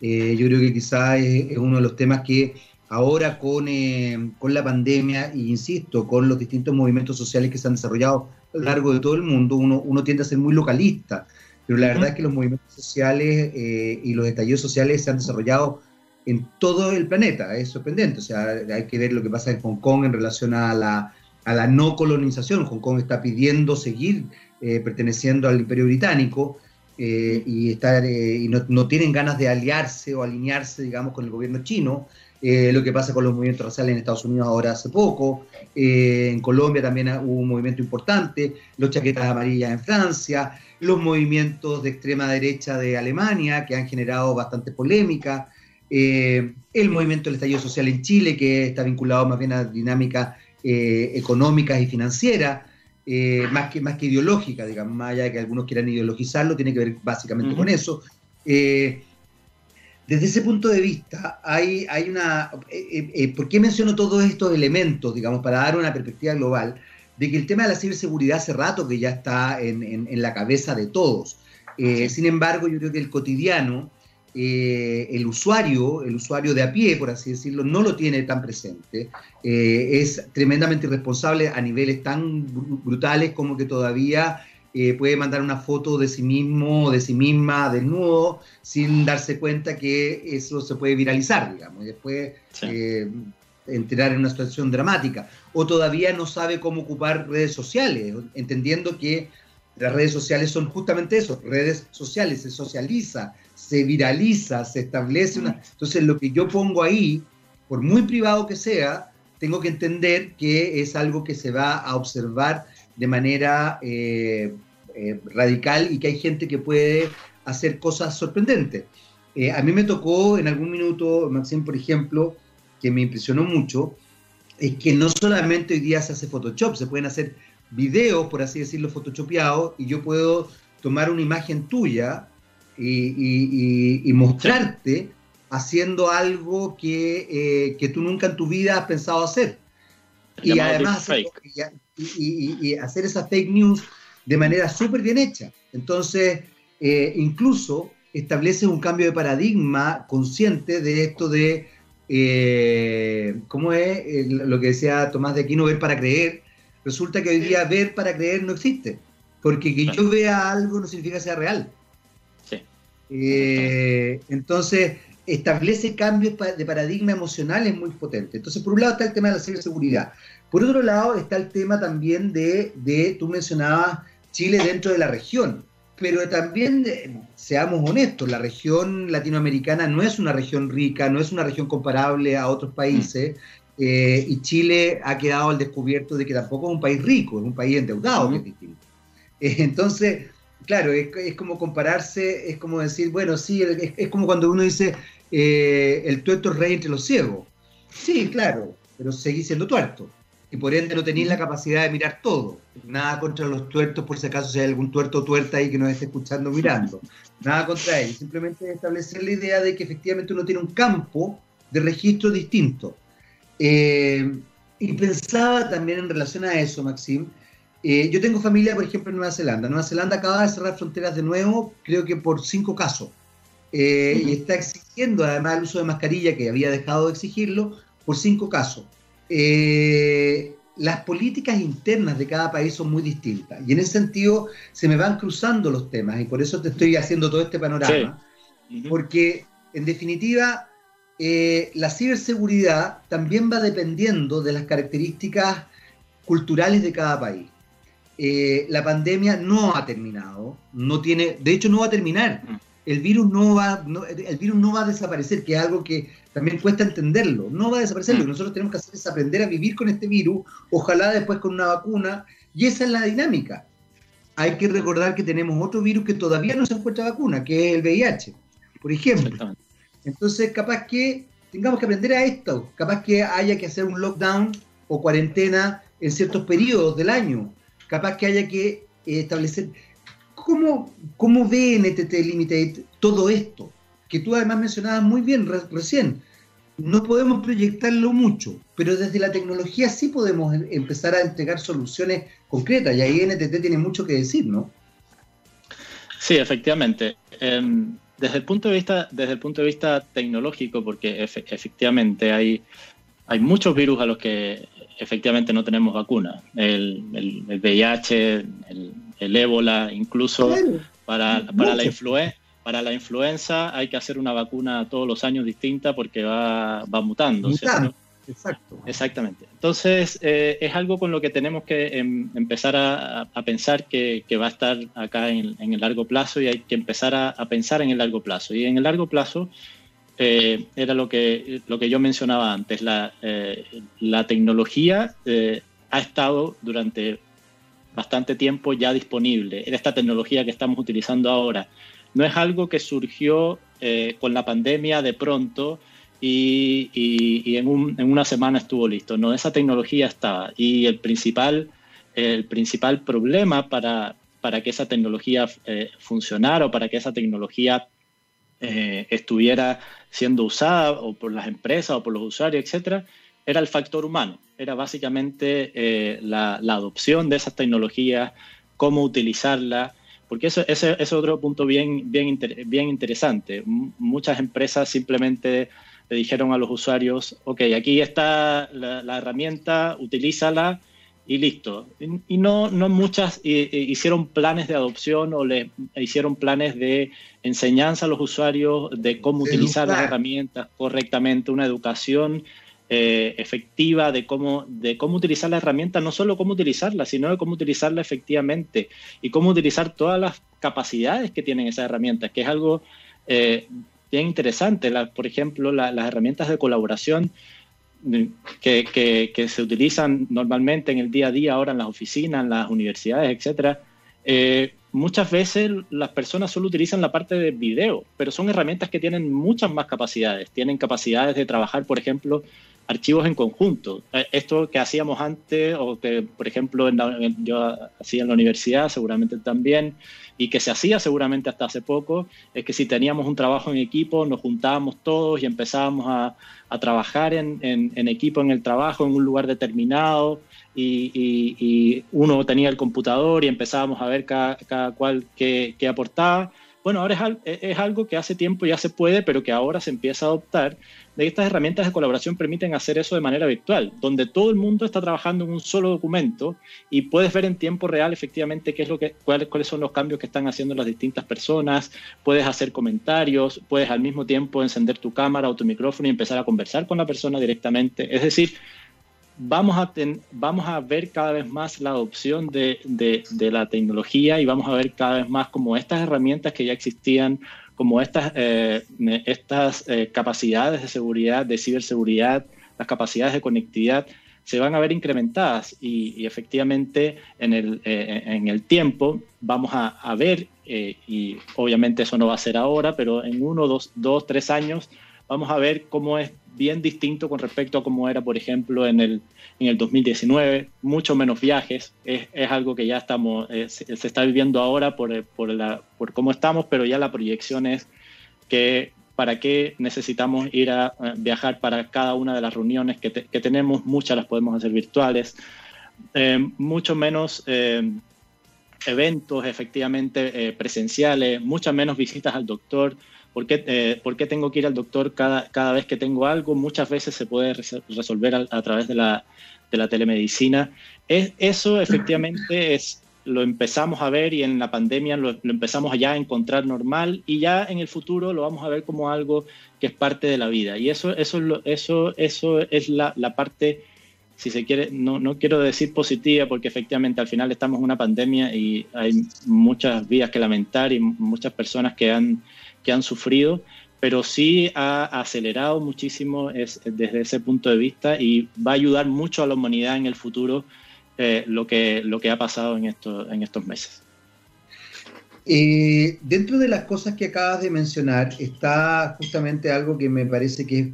Eh, yo creo que quizás es, uno de los temas que ahora con, eh, con la pandemia, e insisto, con los distintos movimientos sociales que se han desarrollado a lo largo de todo el mundo, uno, uno tiende a ser muy localista. Pero la verdad es que los movimientos sociales y los estallidos sociales se han desarrollado en todo el planeta. Es sorprendente. O sea, hay que ver lo que pasa en Hong Kong en relación a la a la no colonización. Hong Kong está pidiendo seguir eh, perteneciendo al imperio británico eh, y, estar, eh, y no, tienen ganas de aliarse o alinearse, digamos, con el gobierno chino. lo que pasa con los movimientos raciales en Estados Unidos ahora hace poco. en Colombia también hubo un movimiento importante. Los chaquetas amarillas en Francia. Los movimientos de extrema derecha de Alemania que han generado bastante polémica. el movimiento del estallido social en Chile, que está vinculado más bien a dinámica eh, económicas y financieras, eh, más, que, más que ideológica, digamos, más allá de que algunos quieran ideologizarlo, tiene que ver básicamente con eso. Eh, desde ese punto de vista, hay, hay una... ¿Por qué menciono todos estos elementos, digamos, para dar una perspectiva global? De que el tema de la ciberseguridad hace rato que ya está en, en la cabeza de todos. Sin embargo, yo creo que el cotidiano eh, el usuario, el usuario de a pie, por así decirlo, no lo tiene tan presente. Eh, es tremendamente irresponsable a niveles tan brutales como que todavía eh, puede mandar una foto de sí mismo o de sí misma desnudo sin darse cuenta que eso se puede viralizar, digamos, y después entrar en una situación dramática. O todavía no sabe cómo ocupar redes sociales, entendiendo que las redes sociales son justamente eso, redes sociales, se socializa, se viraliza, se establece una... Entonces lo que yo pongo ahí, por muy privado que sea, tengo que entender que es algo que se va a observar de manera eh, eh, radical y que hay gente que puede hacer cosas sorprendentes. Eh, a mí me tocó en algún minuto, Maxim, por ejemplo, que me impresionó mucho, es que no solamente hoy día se hace Photoshop, se pueden hacer videos, por así decirlo, photoshopeados, y yo puedo tomar una imagen tuya y, mostrarte haciendo algo que, eh, tú nunca en tu vida has pensado hacer. Y además, y, hacer esa fake news de manera súper bien hecha. Entonces, eh, incluso establece un cambio de paradigma consciente de esto de, eh, ¿cómo es lo que decía Tomás de Aquino, ver para creer? Resulta que hoy día ver para creer no existe, porque que yo vea algo no significa que sea real. Sí. Eh, entonces, establece cambios de paradigma emocionales muy potentes. Entonces, por un lado está el tema de la ciberseguridad. Por otro lado está el tema también de, de tú mencionabas Chile dentro de la región, pero también, eh, seamos honestos, la región latinoamericana no es una región rica, no es una región comparable a otros países, eh, y Chile ha quedado al descubierto de que tampoco es un país rico, es un país endeudado, que es distinto. Eh, entonces, claro, es, como compararse, es como decir, bueno, sí, es, como cuando uno dice, el tuerto es rey entre los ciegos. Sí, claro, pero seguís siendo tuerto y por ende no tenéis la capacidad de mirar todo. Nada contra los tuertos, por si acaso si hay algún tuerto o tuerta ahí que nos esté escuchando mirando. Nada contra ellos. Simplemente establecer la idea de que efectivamente uno tiene un campo de registro distinto. Eh, y pensaba también en relación a eso, Maxim. Eh, yo tengo familia, por ejemplo, en Nueva Zelanda. Nueva Zelanda acaba de cerrar fronteras de nuevo, creo que por cinco casos. Eh, y está exigiendo además el uso de mascarilla, que había dejado de exigirlo, por cinco casos. Eh, las políticas internas de cada país son muy distintas. Y en ese sentido se me van cruzando los temas y por eso te estoy haciendo todo este panorama. Porque en definitiva eh, la ciberseguridad también va dependiendo de las características culturales de cada país. Eh, la pandemia no ha terminado, no tiene, de hecho no va a terminar. Mm. El virus no va, el virus no va a desaparecer, que es algo que también cuesta entenderlo. No va a desaparecer. Lo que mm. nosotros tenemos que hacer es aprender a vivir con este virus, ojalá después con una vacuna, y esa es la dinámica. Hay que recordar que tenemos otro virus que todavía no se encuentra vacuna, que es el VIH, por ejemplo. Entonces, capaz que tengamos que aprender a esto, capaz que haya que hacer un lockdown o cuarentena en ciertos periodos del año, capaz que haya que eh, establecer... ¿Cómo, cómo ve NTT Limited todo esto? que tú además mencionabas muy bien recién. No podemos proyectarlo mucho, pero desde la tecnología sí podemos em, empezar a entregar soluciones concretas y ahí NTT tiene mucho que decir, ¿no? Sí, efectivamente. Em, desde, el punto de vista, desde el punto de vista tecnológico, porque efectivamente hay, hay muchos virus a los que efectivamente no tenemos vacuna. El, VIH, el, ébola, incluso para, para la influenza para la influenza hay que hacer una vacuna todos los años distinta porque va, va mutando. Exacto. Exactamente. Entonces, eh, es algo con lo que tenemos que em, empezar a, pensar que, va a estar acá en, el largo plazo y hay que empezar a, pensar en el largo plazo. Y en el largo plazo eh, era lo que, lo que yo mencionaba antes, la, eh, la tecnología ha estado durante bastante tiempo ya disponible. Esta tecnología que estamos utilizando ahora no es algo que surgió eh, con la pandemia de pronto y, en, una semana estuvo listo. No, esa tecnología estaba. Y el principal, el principal problema para, para que esa tecnología eh, funcionara o para que esa tecnología eh, estuviera siendo usada o por las empresas o por los usuarios, etcétera, era el factor humano. Era básicamente la, la, adopción de esas tecnologías, cómo utilizarla, porque eso, ese es otro punto bien, bien, bien interesante. muchas empresas simplemente le dijeron a los usuarios, ok, aquí está la, herramienta, utilízala y listo. Y, no, no muchas hicieron planes de adopción o le hicieron planes de enseñanza a los usuarios de cómo utilizar las herramientas correctamente, una educación eh, efectiva de cómo, de cómo utilizar la herramienta, no solo cómo utilizarla, sino de cómo utilizarla efectivamente y cómo utilizar todas las capacidades que tienen esas herramientas, que es algo eh, bien interesante. por ejemplo, las herramientas de colaboración mm, que, que, se utilizan normalmente en el día a día ahora en las oficinas, en las universidades, etcétera. Eh, muchas veces las personas solo utilizan la parte de video, pero son herramientas que tienen muchas más capacidades. Tienen capacidades de trabajar, por ejemplo, archivos en conjunto. Eh, esto que hacíamos antes, o que, por ejemplo, yo hacía en la universidad, seguramente también, y que se hacía seguramente hasta hace poco, es que si teníamos un trabajo en equipo, nos juntábamos todos y empezábamos a, trabajar en, equipo en el trabajo, en un lugar determinado, y, uno tenía el computador y empezábamos a ver cada, cual qué, aportaba. Bueno, ahora es, es, algo que hace tiempo ya se puede, pero que ahora se empieza a adoptar. De estas herramientas de colaboración permiten hacer eso de manera virtual, donde todo el mundo está trabajando en un solo documento y puedes ver en tiempo real efectivamente qué es lo que, cuáles, cuáles son los cambios que están haciendo las distintas personas, puedes hacer comentarios, puedes al mismo tiempo encender tu cámara o tu micrófono y empezar a conversar con la persona directamente. Es decir, vamos a, vamos a ver cada vez más la adopción de, la tecnología y vamos a ver cada vez más como estas herramientas que ya existían, como estas, eh, estas eh, capacidades de seguridad, de ciberseguridad, las capacidades de conectividad, se van a ver incrementadas y, efectivamente en el, eh, en el, tiempo vamos a, ver, y obviamente eso no va a ser ahora, pero en uno, dos, dos, tres años vamos a ver cómo es bien distinto con respecto a cómo era, por ejemplo, en el, en el 2019, mucho menos viajes, es, algo que ya estamos, eh, se, está viviendo ahora por, eh, por, la, por cómo estamos, pero ya la proyección es que para qué necesitamos ir a viajar para cada una de las reuniones que, que tenemos, muchas las podemos hacer virtuales, eh, mucho menos eventos efectivamente presenciales, muchas menos visitas al doctor, ¿Por qué, eh, ¿Por qué, tengo que ir al doctor cada, cada, vez que tengo algo? Muchas veces se puede resolver a, través de la, de la telemedicina. Es, eso efectivamente es, lo empezamos a ver y en la pandemia lo, empezamos ya a encontrar normal y ya en el futuro lo vamos a ver como algo que es parte de la vida. Y eso, eso, eso, eso es la, la parte, si se quiere, no, no quiero decir positiva porque efectivamente al final estamos en una pandemia y hay muchas vidas que lamentar y muchas personas que han que han sufrido, pero sí ha acelerado muchísimo desde ese punto de vista y va a ayudar mucho a la humanidad en el futuro eh, lo, que, lo que ha pasado en, esto, en estos meses. Eh, dentro de las cosas que acabas de mencionar está justamente algo que me parece que es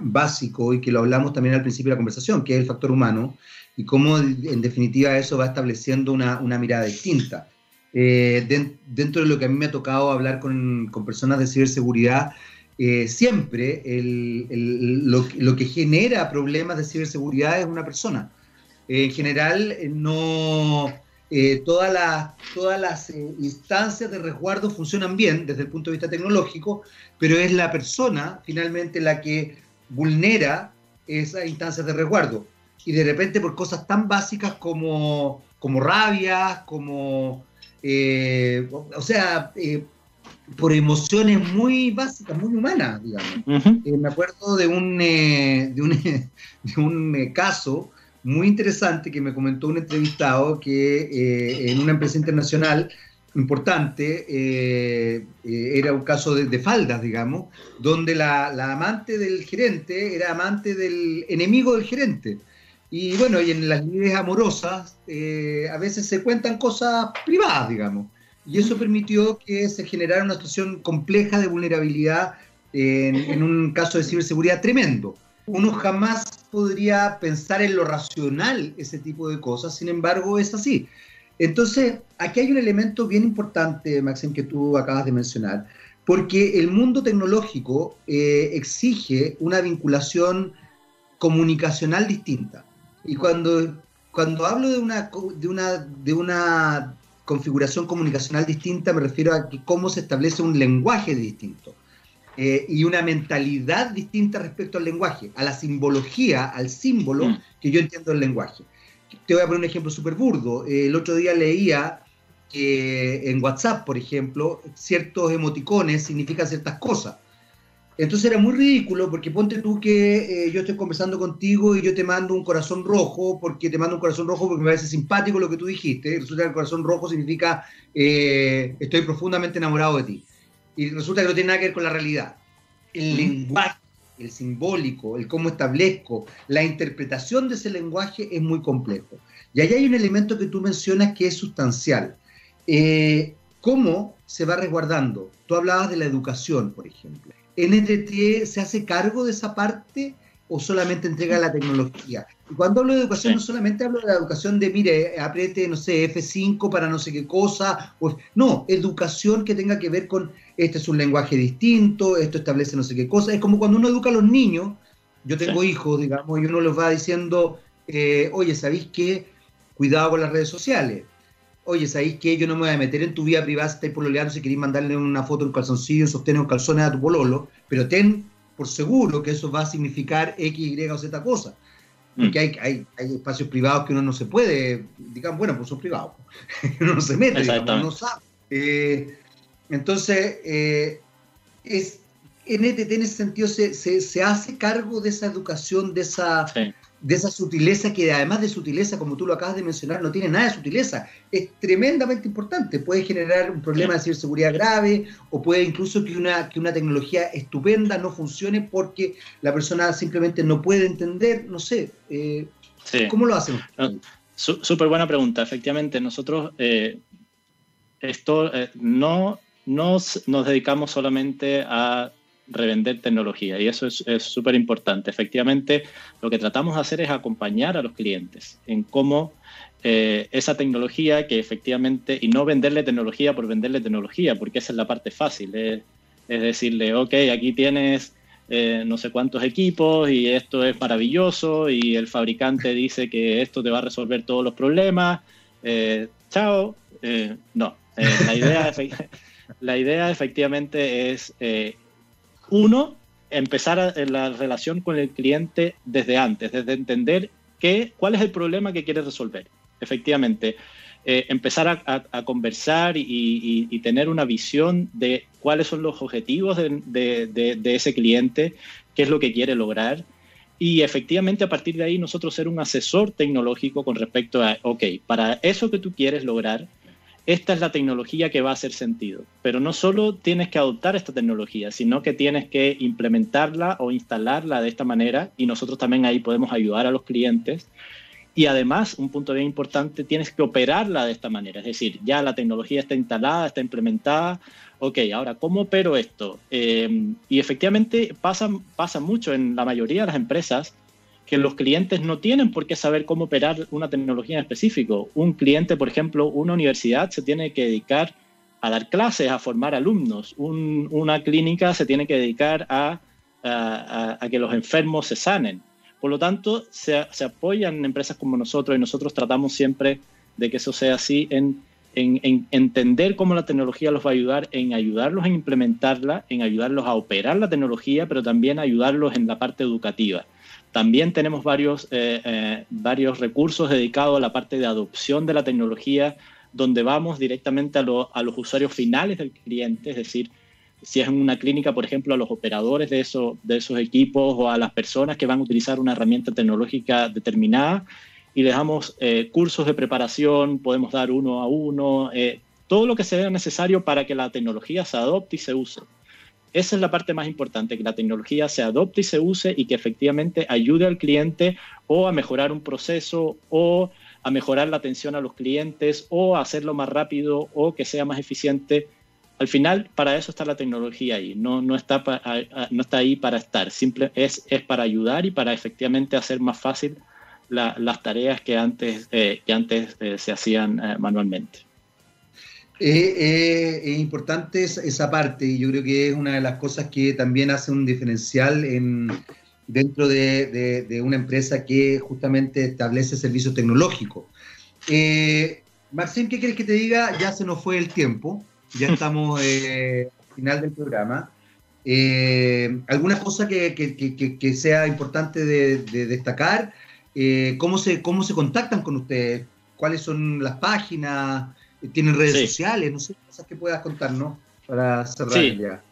básico y que lo hablamos también al principio de la conversación, que es el factor humano y cómo en definitiva eso va estableciendo una, una mirada distinta. Eh, dentro de lo que a mí me ha tocado hablar con, personas de ciberseguridad, eh, siempre lo, que genera problemas de ciberseguridad es una persona. en general, eh, no todas las, instancias de resguardo funcionan bien desde el punto de vista tecnológico, pero es la persona finalmente la que vulnera esas instancias de resguardo. Y de repente por cosas tan básicas como, como rabia, como eh, o sea, eh, por emociones muy básicas, muy humanas, digamos. Eh, me acuerdo de un, de un, de un caso muy interesante que me comentó un entrevistado que en una empresa internacional importante, era un caso de, faldas, digamos, donde la, la, amante del gerente era amante del enemigo del gerente. Y bueno, y en las líneas amorosas eh, a veces se cuentan cosas privadas, digamos. Y eso permitió que se generara una situación compleja de vulnerabilidad en, un caso de ciberseguridad tremendo. Uno jamás podría pensar en lo racional ese tipo de cosas, sin embargo es así. Entonces, aquí hay un elemento bien importante, Maxim, que tú acabas de mencionar, porque el mundo tecnológico eh, exige una vinculación comunicacional distinta. Y cuando, cuando hablo de una, de, una, de una configuración comunicacional distinta, me refiero a que cómo se establece un lenguaje distinto. Eh, y una mentalidad distinta respecto al lenguaje, a la simbología, al símbolo mm. que yo entiendo del lenguaje. Te voy a poner un ejemplo súper burdo. el otro día leía que en WhatsApp, por ejemplo, ciertos emoticones significan ciertas cosas. Entonces era muy ridículo porque ponte tú que eh, yo estoy conversando contigo y yo te mando un corazón rojo porque te mando un corazón rojo porque me parece simpático lo que tú dijiste. Resulta que el corazón rojo significa eh, estoy profundamente enamorado de ti. Y resulta que no tiene nada que ver con la realidad. El lenguaje, el simbólico, el cómo establezco, la interpretación de ese lenguaje es muy complejo. Y ahí hay un elemento que tú mencionas que es sustancial. Eh, ¿Cómo se va resguardando? Tú hablabas de la educación, por ejemplo. ¿NTT se hace cargo de esa parte o solamente entrega la tecnología? Y cuando hablo de educación, no solamente hablo de la educación de, mire, apriete, no sé, F5 para no sé qué cosa. O, no, educación que tenga que ver con, este es un lenguaje distinto, esto establece no sé qué cosa. Es como cuando uno educa a los niños, yo tengo hijos, digamos, y uno les va diciendo, eh, oye, ¿sabéis qué? Cuidado con las redes sociales. Oye, ¿sabéis qué? Yo no me voy a meter en tu vida privada si estáis pololeando, si queréis mandarle una foto, un calzoncillo, un sostén un calzones a tu pololo, pero ten por seguro que eso va a significar X, Y o Z cosa. Porque hay, hay, hay, espacios privados que uno no se puede, digamos, bueno, pues son privados, uno no se mete, digamos, no sabe. Eh, entonces, eh, es, en, este, en ese sentido se, se, se, hace cargo de esa educación, de esa, de esa sutileza que además de sutileza, como tú lo acabas de mencionar, no tiene nada de sutileza. Es tremendamente importante. Puede generar un problema de ciberseguridad grave o puede incluso que una, que una tecnología estupenda no funcione porque la persona simplemente no puede entender, no sé. Eh, ¿Cómo lo hacen? Súper buena pregunta. Efectivamente, nosotros eh, esto eh, no nos, nos dedicamos solamente a revender tecnología y eso es súper importante. Efectivamente, lo que tratamos de hacer es acompañar a los clientes en cómo eh, esa tecnología que efectivamente, y no venderle tecnología por venderle tecnología, porque esa es la parte fácil, es, decirle, ok, aquí tienes eh, no sé cuántos equipos y esto es maravilloso y el fabricante dice que esto te va a resolver todos los problemas, eh, chao, no, la idea, la idea efectivamente es uno, empezar la relación con el cliente desde antes, desde entender qué, cuál es el problema que quiere resolver. Efectivamente, eh, empezar a, conversar y, tener una visión de cuáles son los objetivos de, ese cliente, qué es lo que quiere lograr. Y efectivamente a partir de ahí nosotros ser un asesor tecnológico con respecto a, ok, para eso que tú quieres lograr, esta es la tecnología que va a hacer sentido. Pero no solo tienes que adoptar esta tecnología, sino que tienes que implementarla o instalarla de esta manera y nosotros también ahí podemos ayudar a los clientes. Y además, un punto bien importante, tienes que operarla de esta manera. Es decir, ya la tecnología está instalada, está implementada. Ok, ahora, ¿cómo opero esto? Eh, y efectivamente pasa, pasa mucho en la mayoría de las empresas que los clientes no tienen por qué saber cómo operar una tecnología en específico. Un cliente, por ejemplo, una universidad se tiene que dedicar a dar clases, a formar alumnos. una clínica se tiene que dedicar a, que los enfermos se sanen. Por lo tanto, se, apoyan empresas como nosotros y nosotros tratamos siempre de que eso sea así en, en, entender cómo la tecnología los va a ayudar, en ayudarlos a implementarla, en ayudarlos a operar la tecnología, pero también ayudarlos en la parte educativa. También tenemos varios, eh, eh, varios recursos dedicados a la parte de adopción de la tecnología, donde vamos directamente a, los usuarios finales del cliente, es decir, si es en una clínica, por ejemplo, a los operadores de, de esos equipos o a las personas que van a utilizar una herramienta tecnológica determinada y les damos eh, cursos de preparación, podemos dar uno a uno, todo lo que sea necesario para que la tecnología se adopte y se use. Esa es la parte más importante, que la tecnología se adopte y se use y que efectivamente ayude al cliente o a mejorar un proceso o a mejorar la atención a los clientes o a hacerlo más rápido o que sea más eficiente. Al final, para eso está la tecnología ahí, no, no, está, no está ahí para estar, simple, es, es para ayudar y para efectivamente hacer más fácil las tareas que antes, eh, que antes eh, se hacían eh, manualmente. Es importante esa, parte y yo creo que es una de las cosas que también hace un diferencial en, dentro de, una empresa que justamente establece servicios tecnológicos. Eh, Maxim, ¿qué quieres que te diga? Ya se nos fue el tiempo, ya estamos eh, al final del programa. Eh, ¿Alguna cosa que, sea importante de, destacar? Eh, ¿cómo, se, ¿Cómo se contactan con ustedes? ¿Cuáles son las páginas? ¿Tienen redes sociales? No sé, cosas que puedas contarnos para cerrar sí. ya.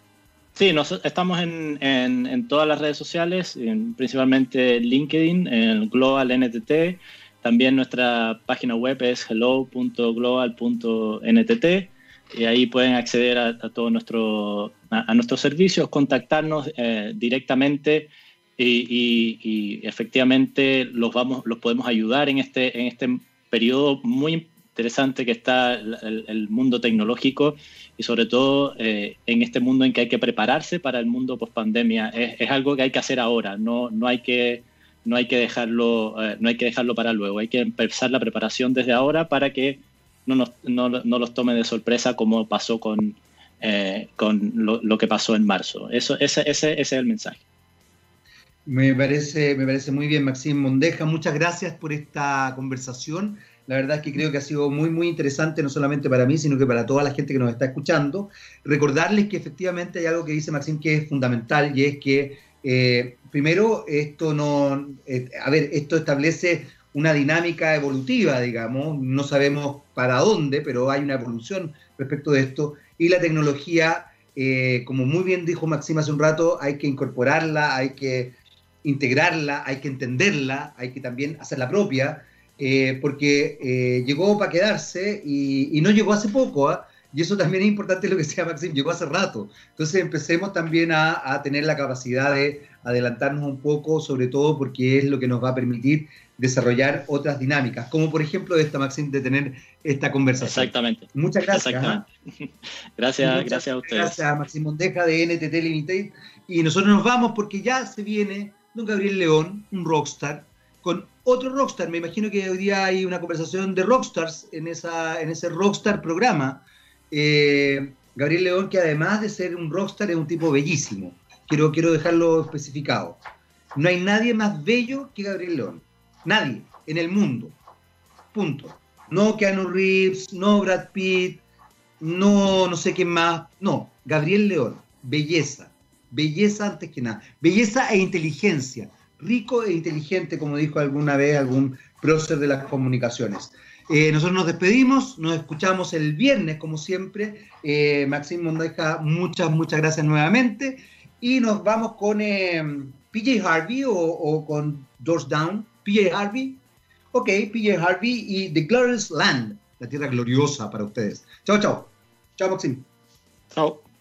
Sí, nos, estamos en, en, todas las redes sociales, principalmente LinkedIn, en Global NTT. También nuestra página web es hello.global.ntt y ahí pueden acceder a, a todos nuestro, a, nuestros servicios, contactarnos eh, directamente y, y, efectivamente los, vamos, los podemos ayudar en este, en este periodo muy interesante que está el, mundo tecnológico y sobre todo eh, en este mundo en que hay que prepararse para el mundo post pandemia. Es, algo que hay que hacer ahora, no, no, hay, que, no, hay, que dejarlo, eh, no hay que dejarlo para luego, hay que empezar la preparación desde ahora para que no, nos, no, no los tome de sorpresa como pasó con, eh, con lo, lo, que pasó en marzo. Eso, ese, ese, ese es el mensaje. Me parece, me parece muy bien, Maxim Mondeja. Muchas gracias por esta conversación. La verdad es que creo que ha sido muy, muy interesante, no solamente para mí, sino que para toda la gente que nos está escuchando. Recordarles que efectivamente hay algo que dice Maxim que es fundamental y es que, eh, primero, esto no. Eh, a ver, esto establece una dinámica evolutiva, digamos. No sabemos para dónde, pero hay una evolución respecto de esto. Y la tecnología, eh, como muy bien dijo Maxim hace un rato, hay que incorporarla, hay que integrarla, hay que entenderla, hay que también hacerla propia, eh, porque eh, llegó para quedarse y, no llegó hace poco, ¿ah? y eso también es importante lo que decía Maxim, llegó hace rato. Entonces empecemos también a, tener la capacidad de adelantarnos un poco, sobre todo porque es lo que nos va a permitir desarrollar otras dinámicas, como por ejemplo esta, Maxim, de tener esta conversación. Exactamente. Muchas gracias. ¿ah? Gracias, gracias a ustedes. Gracias, Maxim Mondeja de NTT Limited. Y nosotros nos vamos porque ya se viene don Gabriel León, un rockstar, con otro rockstar. Me imagino que hoy día hay una conversación de rockstars en, esa, ese rockstar programa. Eh, Gabriel León, que además de ser un rockstar, es un tipo bellísimo. Quiero, quiero dejarlo especificado. No hay nadie más bello que Gabriel León. Nadie en el mundo. Punto. No Keanu Reeves, no Brad Pitt, no no sé qué más. No, Gabriel León. Belleza belleza antes que nada, belleza e inteligencia, rico e inteligente, como dijo alguna vez algún prócer de las comunicaciones. Eh, nosotros nos despedimos, nos escuchamos el viernes, como siempre. Eh, Maxim Mondeja, muchas, muchas gracias nuevamente. Y nos vamos con eh, PJ Harvey o, con Doors Down. PJ Harvey. Ok, PJ Harvey y The Glorious Land, la tierra gloriosa para ustedes. Chao, chao. Chao, Maxim. Chao.